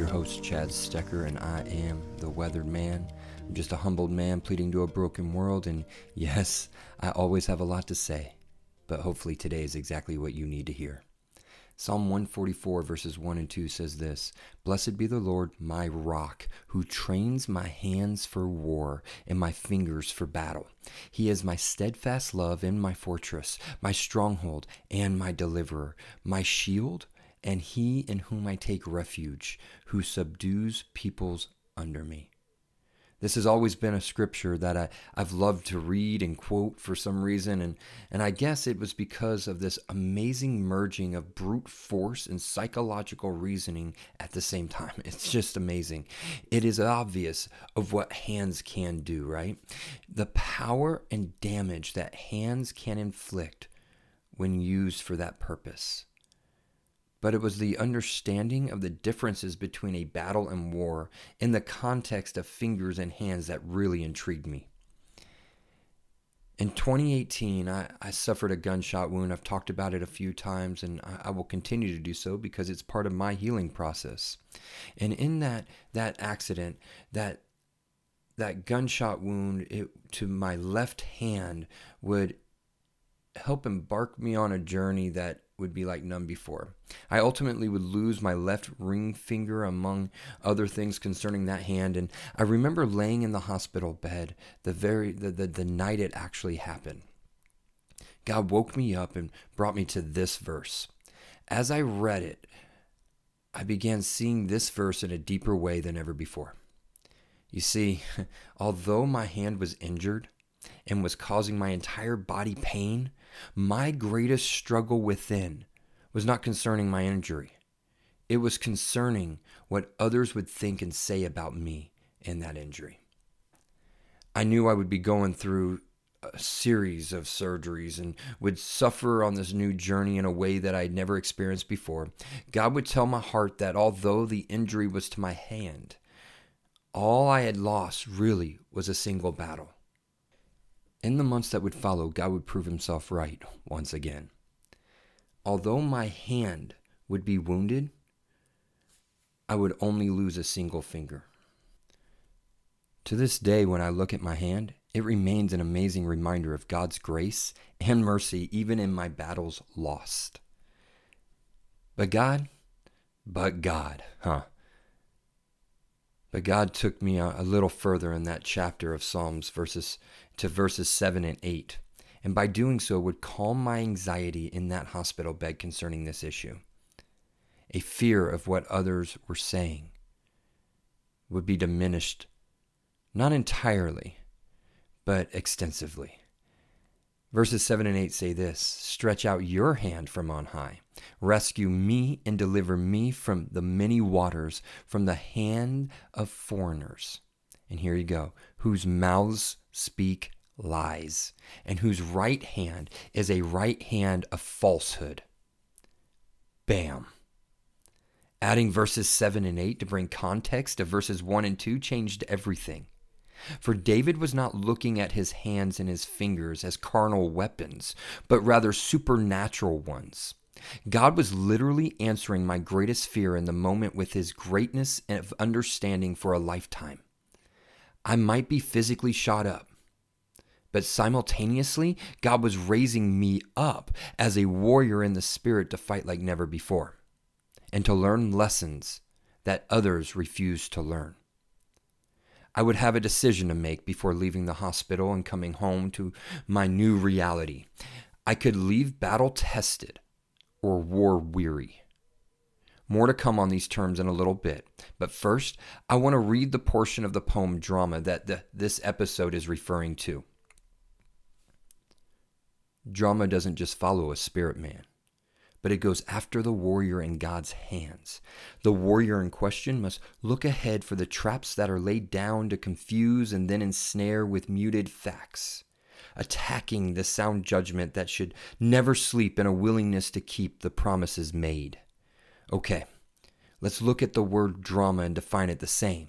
your host, Chad Stecker, and I am the Weathered Man. I'm just a humbled man pleading to a broken world, and yes, I always have a lot to say, but hopefully today is exactly what you need to hear. Psalm 144, verses 1 and 2 says this Blessed be the Lord, my rock, who trains my hands for war and my fingers for battle. He is my steadfast love and my fortress, my stronghold and my deliverer, my shield, and he in whom I take refuge, who subdues peoples under me. This has always been a scripture that I, I've loved to read and quote for some reason, and, and I guess it was because of this amazing merging of brute force and psychological reasoning at the same time. It's just amazing. It is obvious of what hands can do, right? The power and damage that hands can inflict when used for that purpose but it was the understanding of the differences between a battle and war in the context of fingers and hands that really intrigued me. In 2018, I, I, suffered a gunshot wound. I've talked about it a few times, and I, I, will continue to do so because it's part of my healing process. And in that that accident, that that gunshot wound it, to my left hand would help embark me on a journey that would be like none before. I ultimately would lose my left ring finger, among other things concerning that hand. And I remember laying in the hospital bed the very the, the, the night it actually happened. God woke me up and brought me to this verse. As I read it, I began seeing this verse in a deeper way than ever before. You see, although my hand was injured and was causing my entire body pain, my greatest struggle within was not concerning my injury. It was concerning what others would think and say about me and that injury. I knew I would be going through a series of surgeries and would suffer on this new journey in a way that I'd never experienced before. God would tell my heart that although the injury was to my hand, all I had lost really was a single battle. In the months that would follow, God would prove himself right once again. Although my hand would be wounded, I would only lose a single finger. To this day, when I look at my hand, it remains an amazing reminder of God's grace and mercy, even in my battles lost. But God, but God, huh? But God took me a, a little further in that chapter of Psalms verses to verses 7 and 8, and by doing so would calm my anxiety in that hospital bed concerning this issue. A fear of what others were saying would be diminished, not entirely, but extensively. Verses 7 and 8 say this Stretch out your hand from on high, rescue me and deliver me from the many waters, from the hand of foreigners. And here you go, whose mouths speak lies, and whose right hand is a right hand of falsehood. Bam. Adding verses 7 and 8 to bring context to verses 1 and 2 changed everything. For David was not looking at his hands and his fingers as carnal weapons, but rather supernatural ones. God was literally answering my greatest fear in the moment with his greatness of understanding for a lifetime. I might be physically shot up, but simultaneously, God was raising me up as a warrior in the spirit to fight like never before and to learn lessons that others refused to learn. I would have a decision to make before leaving the hospital and coming home to my new reality. I could leave battle tested or war weary. More to come on these terms in a little bit, but first, I want to read the portion of the poem drama that the, this episode is referring to. Drama doesn't just follow a spirit man but it goes after the warrior in God's hands. The warrior in question must look ahead for the traps that are laid down to confuse and then ensnare with muted facts, attacking the sound judgment that should never sleep in a willingness to keep the promises made. Okay, let's look at the word drama and define it the same.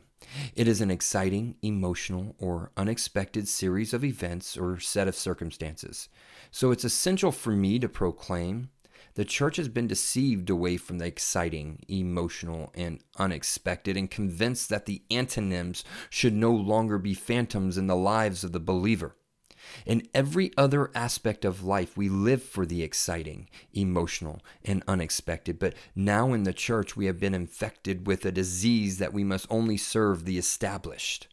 It is an exciting, emotional, or unexpected series of events or set of circumstances. So it's essential for me to proclaim The church has been deceived away from the exciting, emotional, and unexpected, and convinced that the antonyms should no longer be phantoms in the lives of the believer. In every other aspect of life, we live for the exciting, emotional, and unexpected. But now in the church, we have been infected with a disease that we must only serve the established.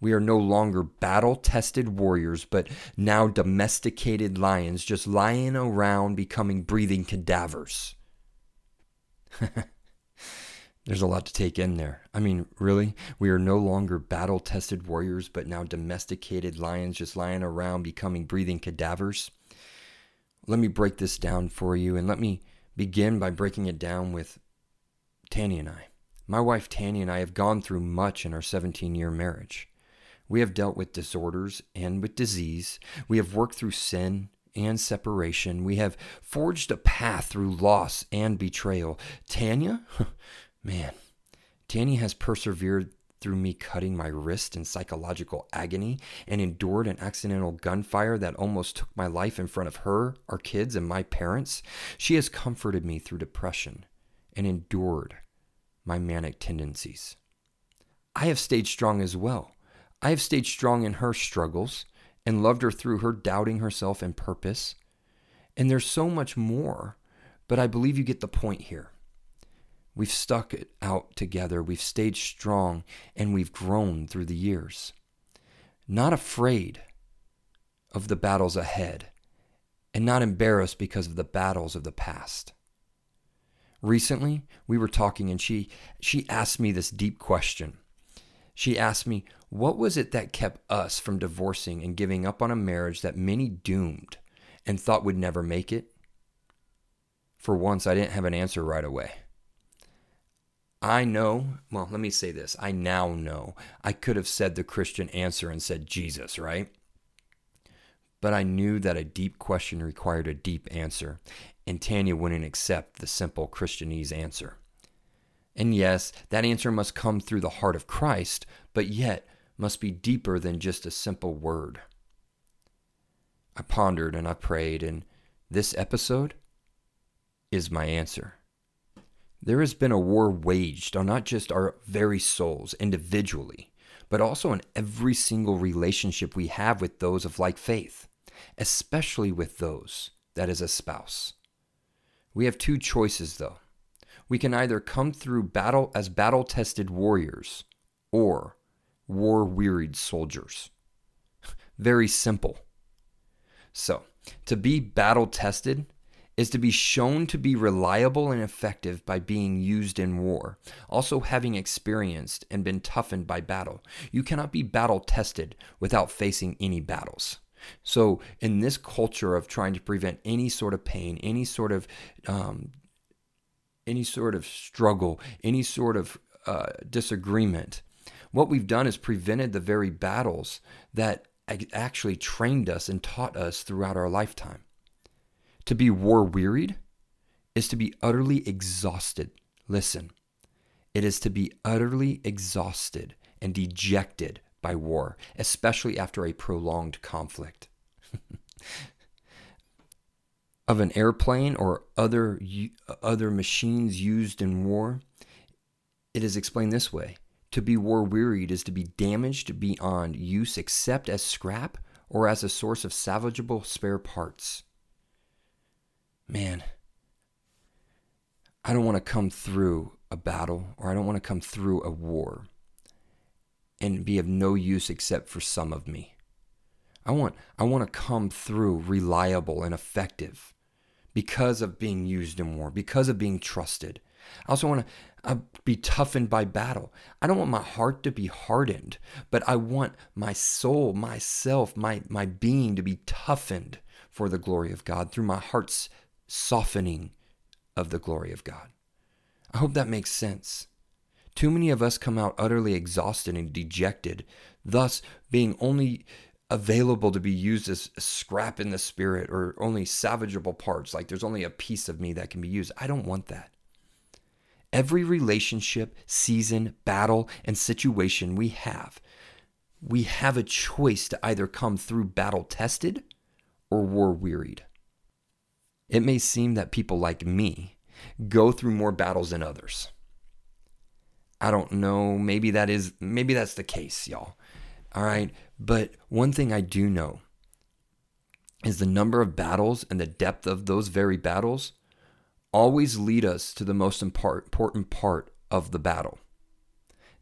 We are no longer battle tested warriors, but now domesticated lions just lying around becoming breathing cadavers. There's a lot to take in there. I mean, really? We are no longer battle tested warriors, but now domesticated lions just lying around becoming breathing cadavers. Let me break this down for you, and let me begin by breaking it down with Tanny and I. My wife Tanny and I have gone through much in our 17 year marriage. We have dealt with disorders and with disease. We have worked through sin and separation. We have forged a path through loss and betrayal. Tanya, man, Tanny has persevered through me cutting my wrist in psychological agony and endured an accidental gunfire that almost took my life in front of her, our kids, and my parents. She has comforted me through depression and endured my manic tendencies. I have stayed strong as well. I have stayed strong in her struggles and loved her through her doubting herself and purpose. And there's so much more, but I believe you get the point here. We've stuck it out together, we've stayed strong, and we've grown through the years. Not afraid of the battles ahead, and not embarrassed because of the battles of the past. Recently, we were talking and she she asked me this deep question. She asked me, "What was it that kept us from divorcing and giving up on a marriage that many doomed and thought would never make it?" For once, I didn't have an answer right away. I know, well, let me say this. I now know I could have said the Christian answer and said Jesus, right? But I knew that a deep question required a deep answer, and Tanya wouldn't accept the simple Christianese answer. And yes, that answer must come through the heart of Christ, but yet must be deeper than just a simple word. I pondered and I prayed, and this episode is my answer. There has been a war waged on not just our very souls individually, but also in every single relationship we have with those of like faith, especially with those that is a spouse. We have two choices, though. We can either come through battle as battle tested warriors or war wearied soldiers. Very simple. So, to be battle tested is to be shown to be reliable and effective by being used in war, also having experienced and been toughened by battle. You cannot be battle tested without facing any battles. So, in this culture of trying to prevent any sort of pain, any sort of um, any sort of struggle, any sort of uh, disagreement, what we've done is prevented the very battles that actually trained us and taught us throughout our lifetime. To be war wearied is to be utterly exhausted. Listen, it is to be utterly exhausted and dejected by war, especially after a prolonged conflict. of an airplane or other other machines used in war, it is explained this way. To be war wearied is to be damaged beyond use except as scrap or as a source of salvageable spare parts. Man, I don't want to come through a battle or I don't want to come through a war and be of no use except for some of me. I want I want to come through reliable and effective because of being used in war, because of being trusted. I also want to uh, be toughened by battle. I don't want my heart to be hardened, but I want my soul, myself, my my being to be toughened for the glory of God through my heart's softening of the glory of God. I hope that makes sense. Too many of us come out utterly exhausted and dejected, thus being only available to be used as a scrap in the spirit or only salvageable parts. Like there's only a piece of me that can be used. I don't want that. Every relationship, season, battle, and situation we have, we have a choice to either come through battle tested or war wearied. It may seem that people like me go through more battles than others. I don't know, maybe that is maybe that's the case, y'all. All right, but one thing I do know is the number of battles and the depth of those very battles always lead us to the most important part of the battle.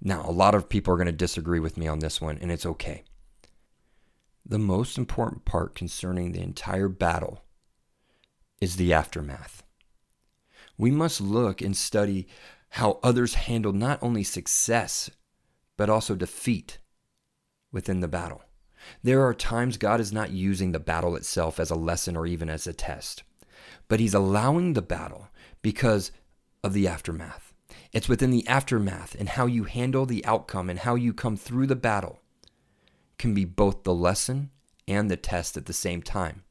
Now, a lot of people are going to disagree with me on this one, and it's okay. The most important part concerning the entire battle is the aftermath. We must look and study how others handled not only success, but also defeat within the battle. There are times God is not using the battle itself as a lesson or even as a test, but He's allowing the battle because of the aftermath. It's within the aftermath and how you handle the outcome and how you come through the battle can be both the lesson and the test at the same time.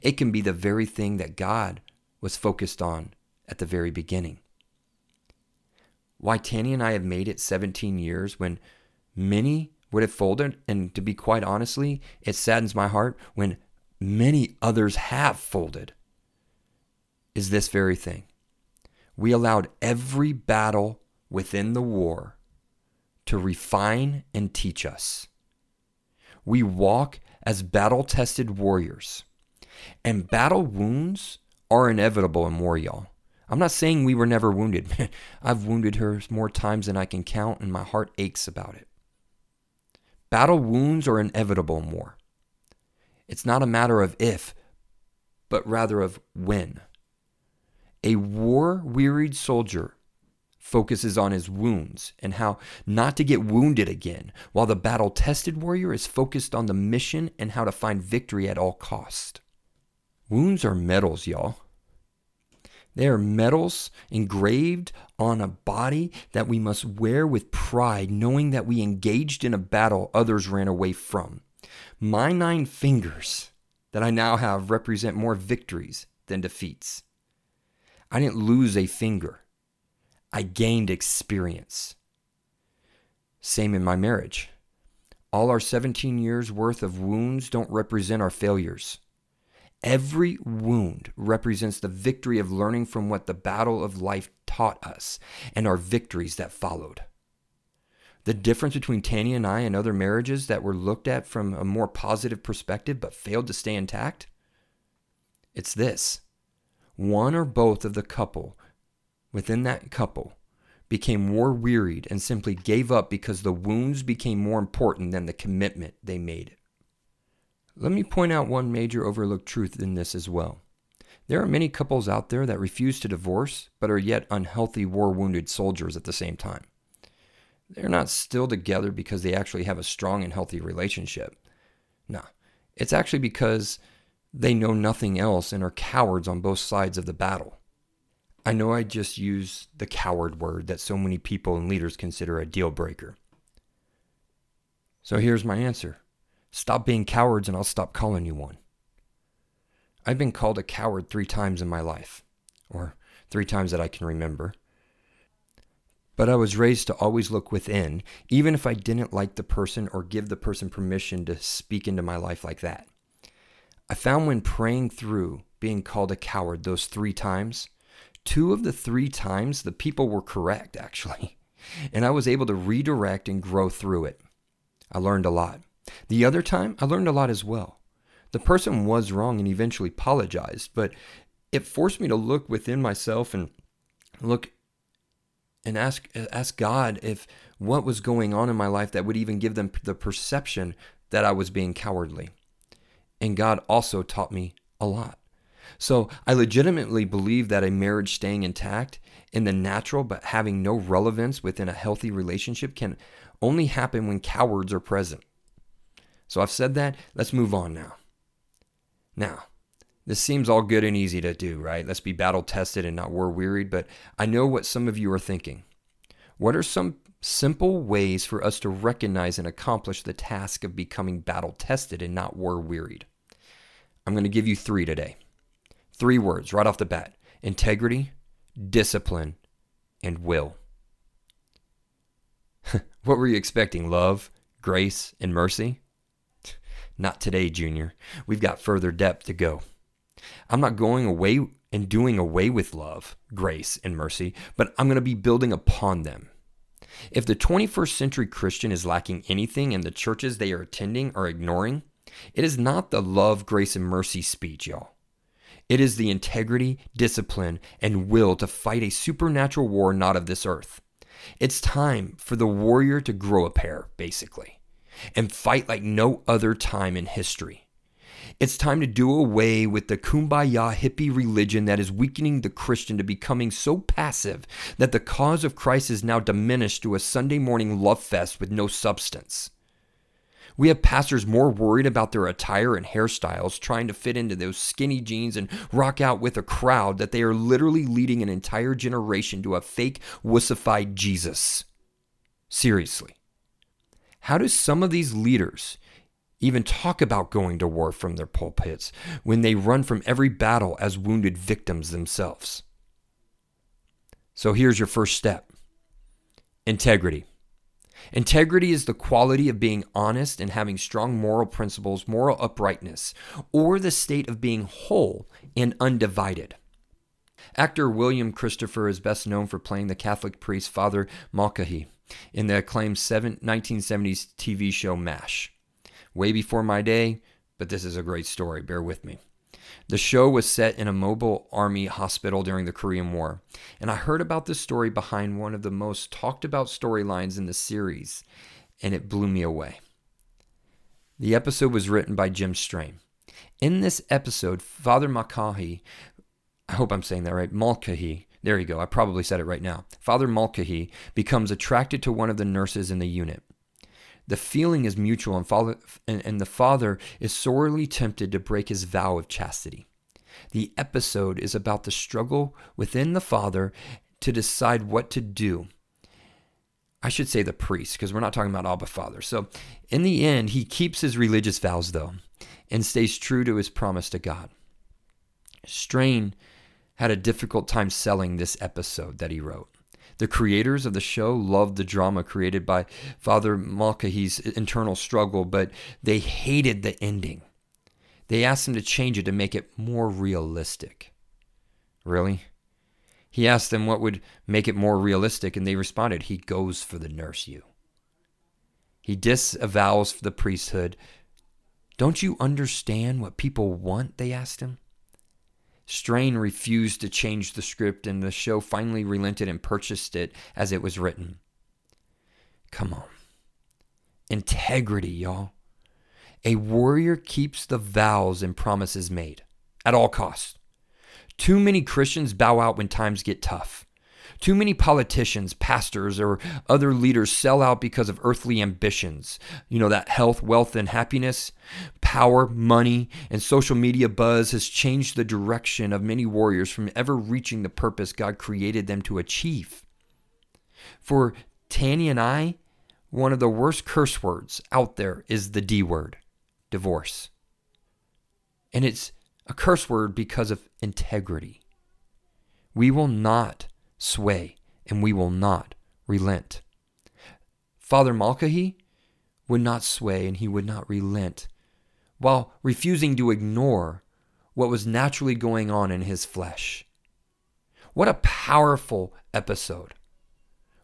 It can be the very thing that God was focused on at the very beginning. Why Tanny and I have made it 17 years when many would have folded, and to be quite honestly, it saddens my heart when many others have folded, is this very thing. We allowed every battle within the war to refine and teach us. We walk as battle tested warriors, and battle wounds are inevitable in war, y'all. I'm not saying we were never wounded. I've wounded her more times than I can count, and my heart aches about it. Battle wounds are inevitable in war. It's not a matter of if, but rather of when. A war wearied soldier focuses on his wounds and how not to get wounded again, while the battle tested warrior is focused on the mission and how to find victory at all cost. Wounds are medals, y'all. They are medals engraved on a body that we must wear with pride, knowing that we engaged in a battle others ran away from. My nine fingers that I now have represent more victories than defeats. I didn't lose a finger, I gained experience. Same in my marriage. All our 17 years worth of wounds don't represent our failures. Every wound represents the victory of learning from what the battle of life taught us and our victories that followed. The difference between Tanya and I and other marriages that were looked at from a more positive perspective but failed to stay intact? It's this one or both of the couple within that couple became more wearied and simply gave up because the wounds became more important than the commitment they made. Let me point out one major overlooked truth in this as well. There are many couples out there that refuse to divorce, but are yet unhealthy, war wounded soldiers at the same time. They're not still together because they actually have a strong and healthy relationship. No, it's actually because they know nothing else and are cowards on both sides of the battle. I know I just used the coward word that so many people and leaders consider a deal breaker. So here's my answer Stop being cowards and I'll stop calling you one. I've been called a coward three times in my life, or three times that I can remember. But I was raised to always look within, even if I didn't like the person or give the person permission to speak into my life like that. I found when praying through being called a coward those three times, two of the three times the people were correct, actually. And I was able to redirect and grow through it. I learned a lot. The other time, I learned a lot as well. The person was wrong and eventually apologized, but it forced me to look within myself and look and ask ask God if what was going on in my life that would even give them the perception that I was being cowardly. And God also taught me a lot. So I legitimately believe that a marriage staying intact in the natural but having no relevance within a healthy relationship can only happen when cowards are present. So I've said that. Let's move on now. Now, this seems all good and easy to do, right? Let's be battle tested and not war wearied, but I know what some of you are thinking. What are some simple ways for us to recognize and accomplish the task of becoming battle tested and not war wearied? I'm going to give you three today. Three words right off the bat integrity, discipline, and will. what were you expecting? Love, grace, and mercy? Not today, Junior. We've got further depth to go. I'm not going away and doing away with love, grace, and mercy, but I'm going to be building upon them. If the 21st century Christian is lacking anything and the churches they are attending are ignoring, it is not the love, grace, and mercy speech, y'all. It is the integrity, discipline, and will to fight a supernatural war not of this earth. It's time for the warrior to grow a pair, basically, and fight like no other time in history. It's time to do away with the kumbaya hippie religion that is weakening the Christian to becoming so passive that the cause of Christ is now diminished to a Sunday morning love fest with no substance. We have pastors more worried about their attire and hairstyles, trying to fit into those skinny jeans and rock out with a crowd, that they are literally leading an entire generation to a fake, wussified Jesus. Seriously. How do some of these leaders even talk about going to war from their pulpits when they run from every battle as wounded victims themselves. So here's your first step integrity. Integrity is the quality of being honest and having strong moral principles, moral uprightness, or the state of being whole and undivided. Actor William Christopher is best known for playing the Catholic priest Father Mulcahy in the acclaimed 1970s TV show MASH way before my day, but this is a great story. Bear with me. The show was set in a mobile army hospital during the Korean War, and I heard about the story behind one of the most talked about storylines in the series, and it blew me away. The episode was written by Jim Strain. In this episode, Father Makahi, I hope I'm saying that right, Mulcahy, there you go, I probably said it right now. Father Mulcahy becomes attracted to one of the nurses in the unit. The feeling is mutual, and, father, and, and the father is sorely tempted to break his vow of chastity. The episode is about the struggle within the father to decide what to do. I should say the priest, because we're not talking about Abba Father. So, in the end, he keeps his religious vows, though, and stays true to his promise to God. Strain had a difficult time selling this episode that he wrote. The creators of the show loved the drama created by Father Mulcahy's internal struggle, but they hated the ending. They asked him to change it to make it more realistic. Really? He asked them what would make it more realistic, and they responded, He goes for the nurse you. He disavows for the priesthood. Don't you understand what people want? They asked him. Strain refused to change the script, and the show finally relented and purchased it as it was written. Come on. Integrity, y'all. A warrior keeps the vows and promises made at all costs. Too many Christians bow out when times get tough. Too many politicians, pastors, or other leaders sell out because of earthly ambitions. You know, that health, wealth, and happiness, power, money, and social media buzz has changed the direction of many warriors from ever reaching the purpose God created them to achieve. For Tanny and I, one of the worst curse words out there is the D word divorce. And it's a curse word because of integrity. We will not sway, and we will not relent. Father Mulcahy would not sway and he would not relent, while refusing to ignore what was naturally going on in his flesh. What a powerful episode.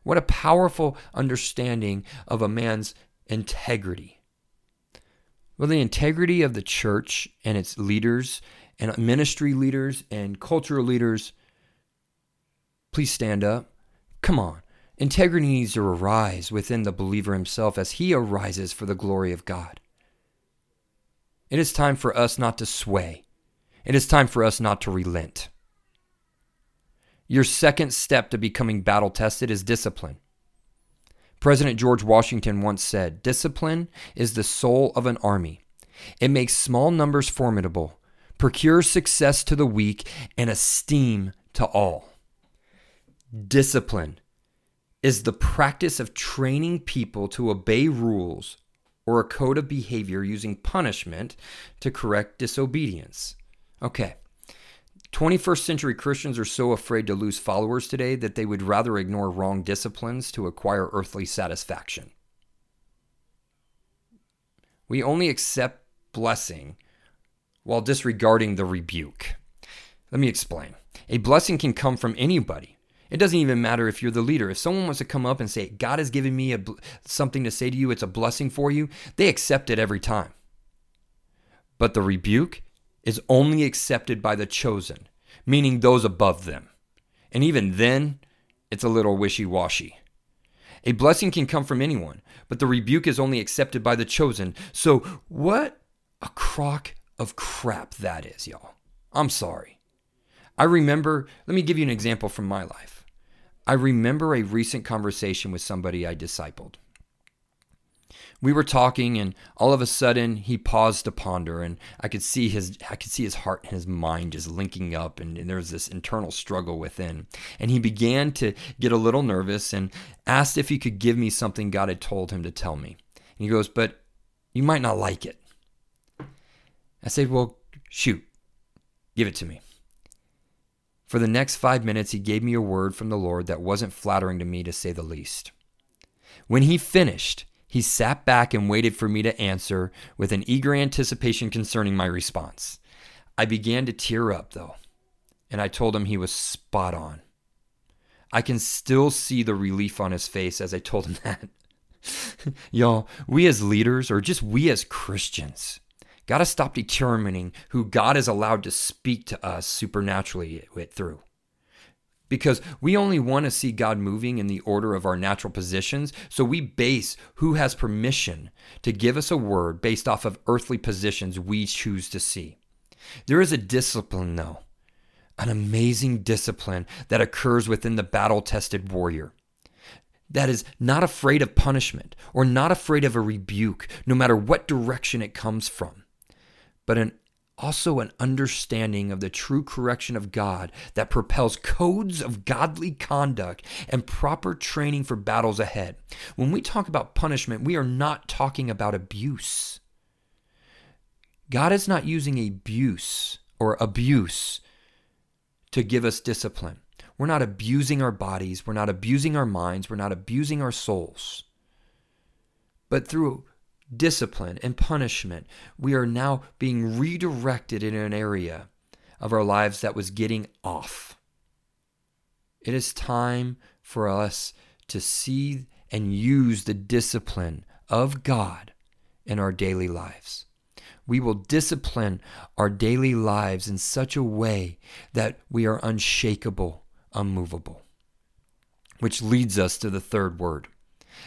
What a powerful understanding of a man's integrity. Well, the integrity of the church and its leaders and ministry leaders and cultural leaders Please stand up. Come on. Integrity needs to arise within the believer himself as he arises for the glory of God. It is time for us not to sway. It is time for us not to relent. Your second step to becoming battle tested is discipline. President George Washington once said, Discipline is the soul of an army. It makes small numbers formidable, procures success to the weak, and esteem to all. Discipline is the practice of training people to obey rules or a code of behavior using punishment to correct disobedience. Okay. 21st century Christians are so afraid to lose followers today that they would rather ignore wrong disciplines to acquire earthly satisfaction. We only accept blessing while disregarding the rebuke. Let me explain. A blessing can come from anybody. It doesn't even matter if you're the leader. If someone wants to come up and say, God has given me a, something to say to you, it's a blessing for you, they accept it every time. But the rebuke is only accepted by the chosen, meaning those above them. And even then, it's a little wishy washy. A blessing can come from anyone, but the rebuke is only accepted by the chosen. So, what a crock of crap that is, y'all. I'm sorry. I remember, let me give you an example from my life. I remember a recent conversation with somebody I discipled. We were talking and all of a sudden he paused to ponder and i could see his i could see his heart and his mind just linking up and, and there was this internal struggle within. And he began to get a little nervous and asked if he could give me something god had told him to tell me. And he goes but you might not like it. I said well shoot give it to me for the next five minutes he gave me a word from the lord that wasn't flattering to me to say the least when he finished he sat back and waited for me to answer with an eager anticipation concerning my response. I began to tear up, though, and I told him he was spot on. I can still see the relief on his face as I told him that. Y'all, we as leaders, or just we as Christians, got to stop determining who God is allowed to speak to us supernaturally through because we only want to see God moving in the order of our natural positions. So we base who has permission to give us a word based off of earthly positions we choose to see. There is a discipline, though, an amazing discipline that occurs within the battle tested warrior that is not afraid of punishment or not afraid of a rebuke, no matter what direction it comes from, but an also an understanding of the true correction of God that propels codes of godly conduct and proper training for battles ahead. When we talk about punishment, we are not talking about abuse. God is not using abuse or abuse to give us discipline. We're not abusing our bodies, we're not abusing our minds, we're not abusing our souls. But through discipline and punishment, we are now being redirected in an area of our lives that was getting off. It is time for us to see and use the discipline of God in our daily lives. We will discipline our daily lives in such a way that we are unshakable, unmovable. Which leads us to the third word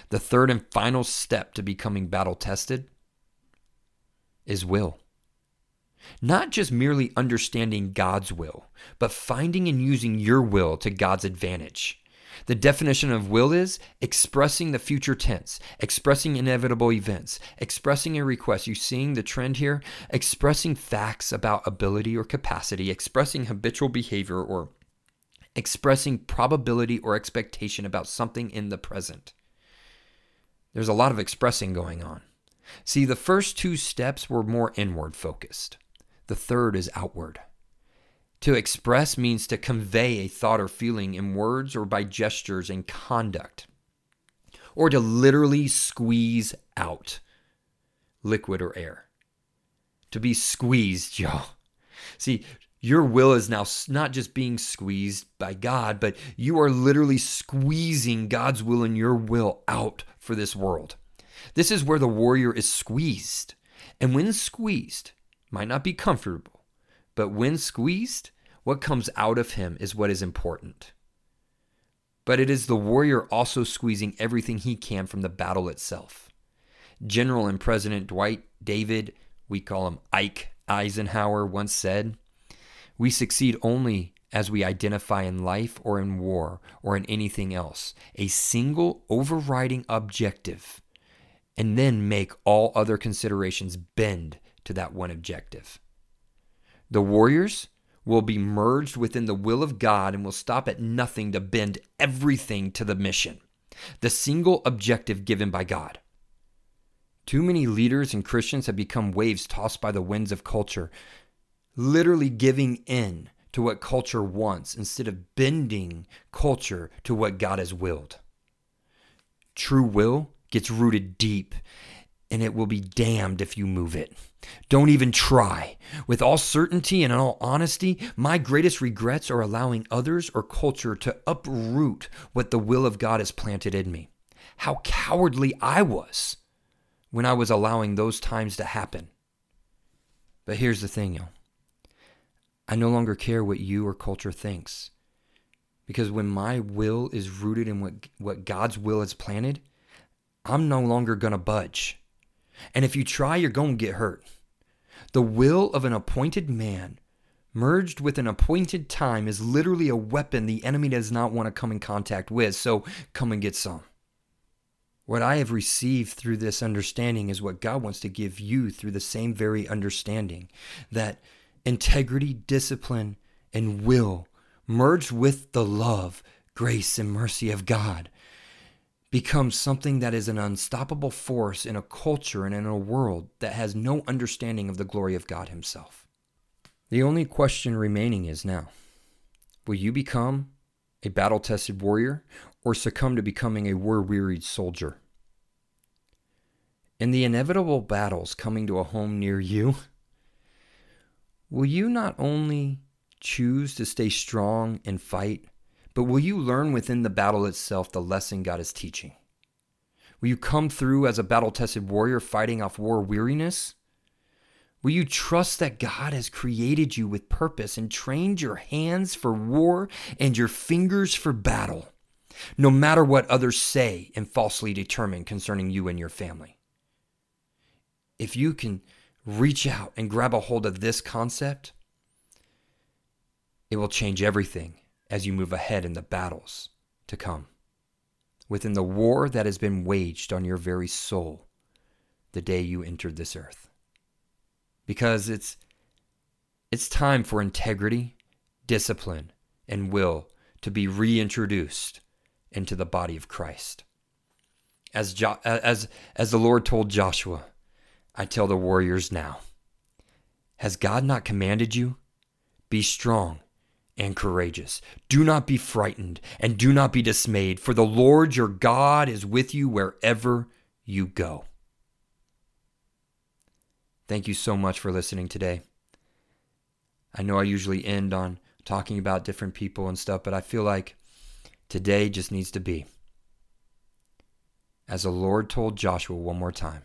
the third and final step to becoming battle tested is will. Not just merely understanding God's will, but finding and using your will to God's advantage. The definition of will is expressing the future tense, expressing inevitable events, expressing a request. You seeing the trend here? Expressing facts about ability or capacity, expressing habitual behavior or expressing probability or expectation about something in the present. There's a lot of expressing going on. See, the first two steps were more inward focused, the third is outward. To express means to convey a thought or feeling in words or by gestures and conduct, or to literally squeeze out liquid or air. To be squeezed, y'all. See, your will is now not just being squeezed by God, but you are literally squeezing God's will and your will out for this world. This is where the warrior is squeezed. And when squeezed, might not be comfortable, but when squeezed, what comes out of him is what is important. But it is the warrior also squeezing everything he can from the battle itself. General and President Dwight David, we call him Ike Eisenhower, once said, We succeed only as we identify in life or in war or in anything else, a single overriding objective, and then make all other considerations bend to that one objective. The warriors will be merged within the will of God and will stop at nothing to bend everything to the mission, the single objective given by God. Too many leaders and Christians have become waves tossed by the winds of culture, literally giving in to what culture wants instead of bending culture to what God has willed. True will gets rooted deep and it will be damned if you move it. Don't even try. With all certainty and in all honesty, my greatest regrets are allowing others or culture to uproot what the will of God has planted in me. How cowardly I was when I was allowing those times to happen. But here's the thing, y'all. I no longer care what you or culture thinks. Because when my will is rooted in what, what God's will has planted, I'm no longer going to budge. And if you try, you're going to get hurt. The will of an appointed man merged with an appointed time is literally a weapon the enemy does not want to come in contact with. So come and get some. What I have received through this understanding is what God wants to give you through the same very understanding that integrity, discipline, and will merged with the love, grace, and mercy of God becomes something that is an unstoppable force in a culture and in a world that has no understanding of the glory of God Himself. The only question remaining is now will you become a battle tested warrior or succumb to becoming a war wearied soldier? In the inevitable battles coming to a home near you, will you not only choose to stay strong and fight, but will you learn within the battle itself the lesson God is teaching? Will you come through as a battle tested warrior fighting off war weariness? Will you trust that God has created you with purpose and trained your hands for war and your fingers for battle, no matter what others say and falsely determine concerning you and your family? If you can reach out and grab a hold of this concept, it will change everything as you move ahead in the battles to come. Within the war that has been waged on your very soul the day you entered this earth. Because it's it's time for integrity, discipline, and will to be reintroduced into the body of Christ. As, jo- as, as the Lord told Joshua, I tell the warriors now Has God not commanded you? Be strong and courageous. Do not be frightened and do not be dismayed, for the Lord your God is with you wherever you go. Thank you so much for listening today. I know I usually end on talking about different people and stuff, but I feel like today just needs to be. As the Lord told Joshua one more time,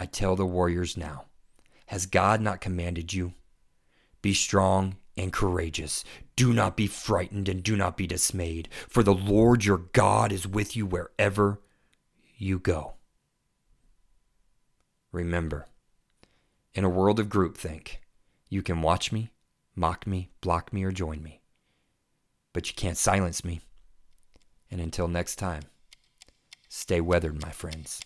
I tell the warriors now Has God not commanded you? Be strong and courageous. Do not be frightened and do not be dismayed, for the Lord your God is with you wherever you go. Remember, in a world of groupthink, you can watch me, mock me, block me, or join me, but you can't silence me. And until next time, stay weathered, my friends.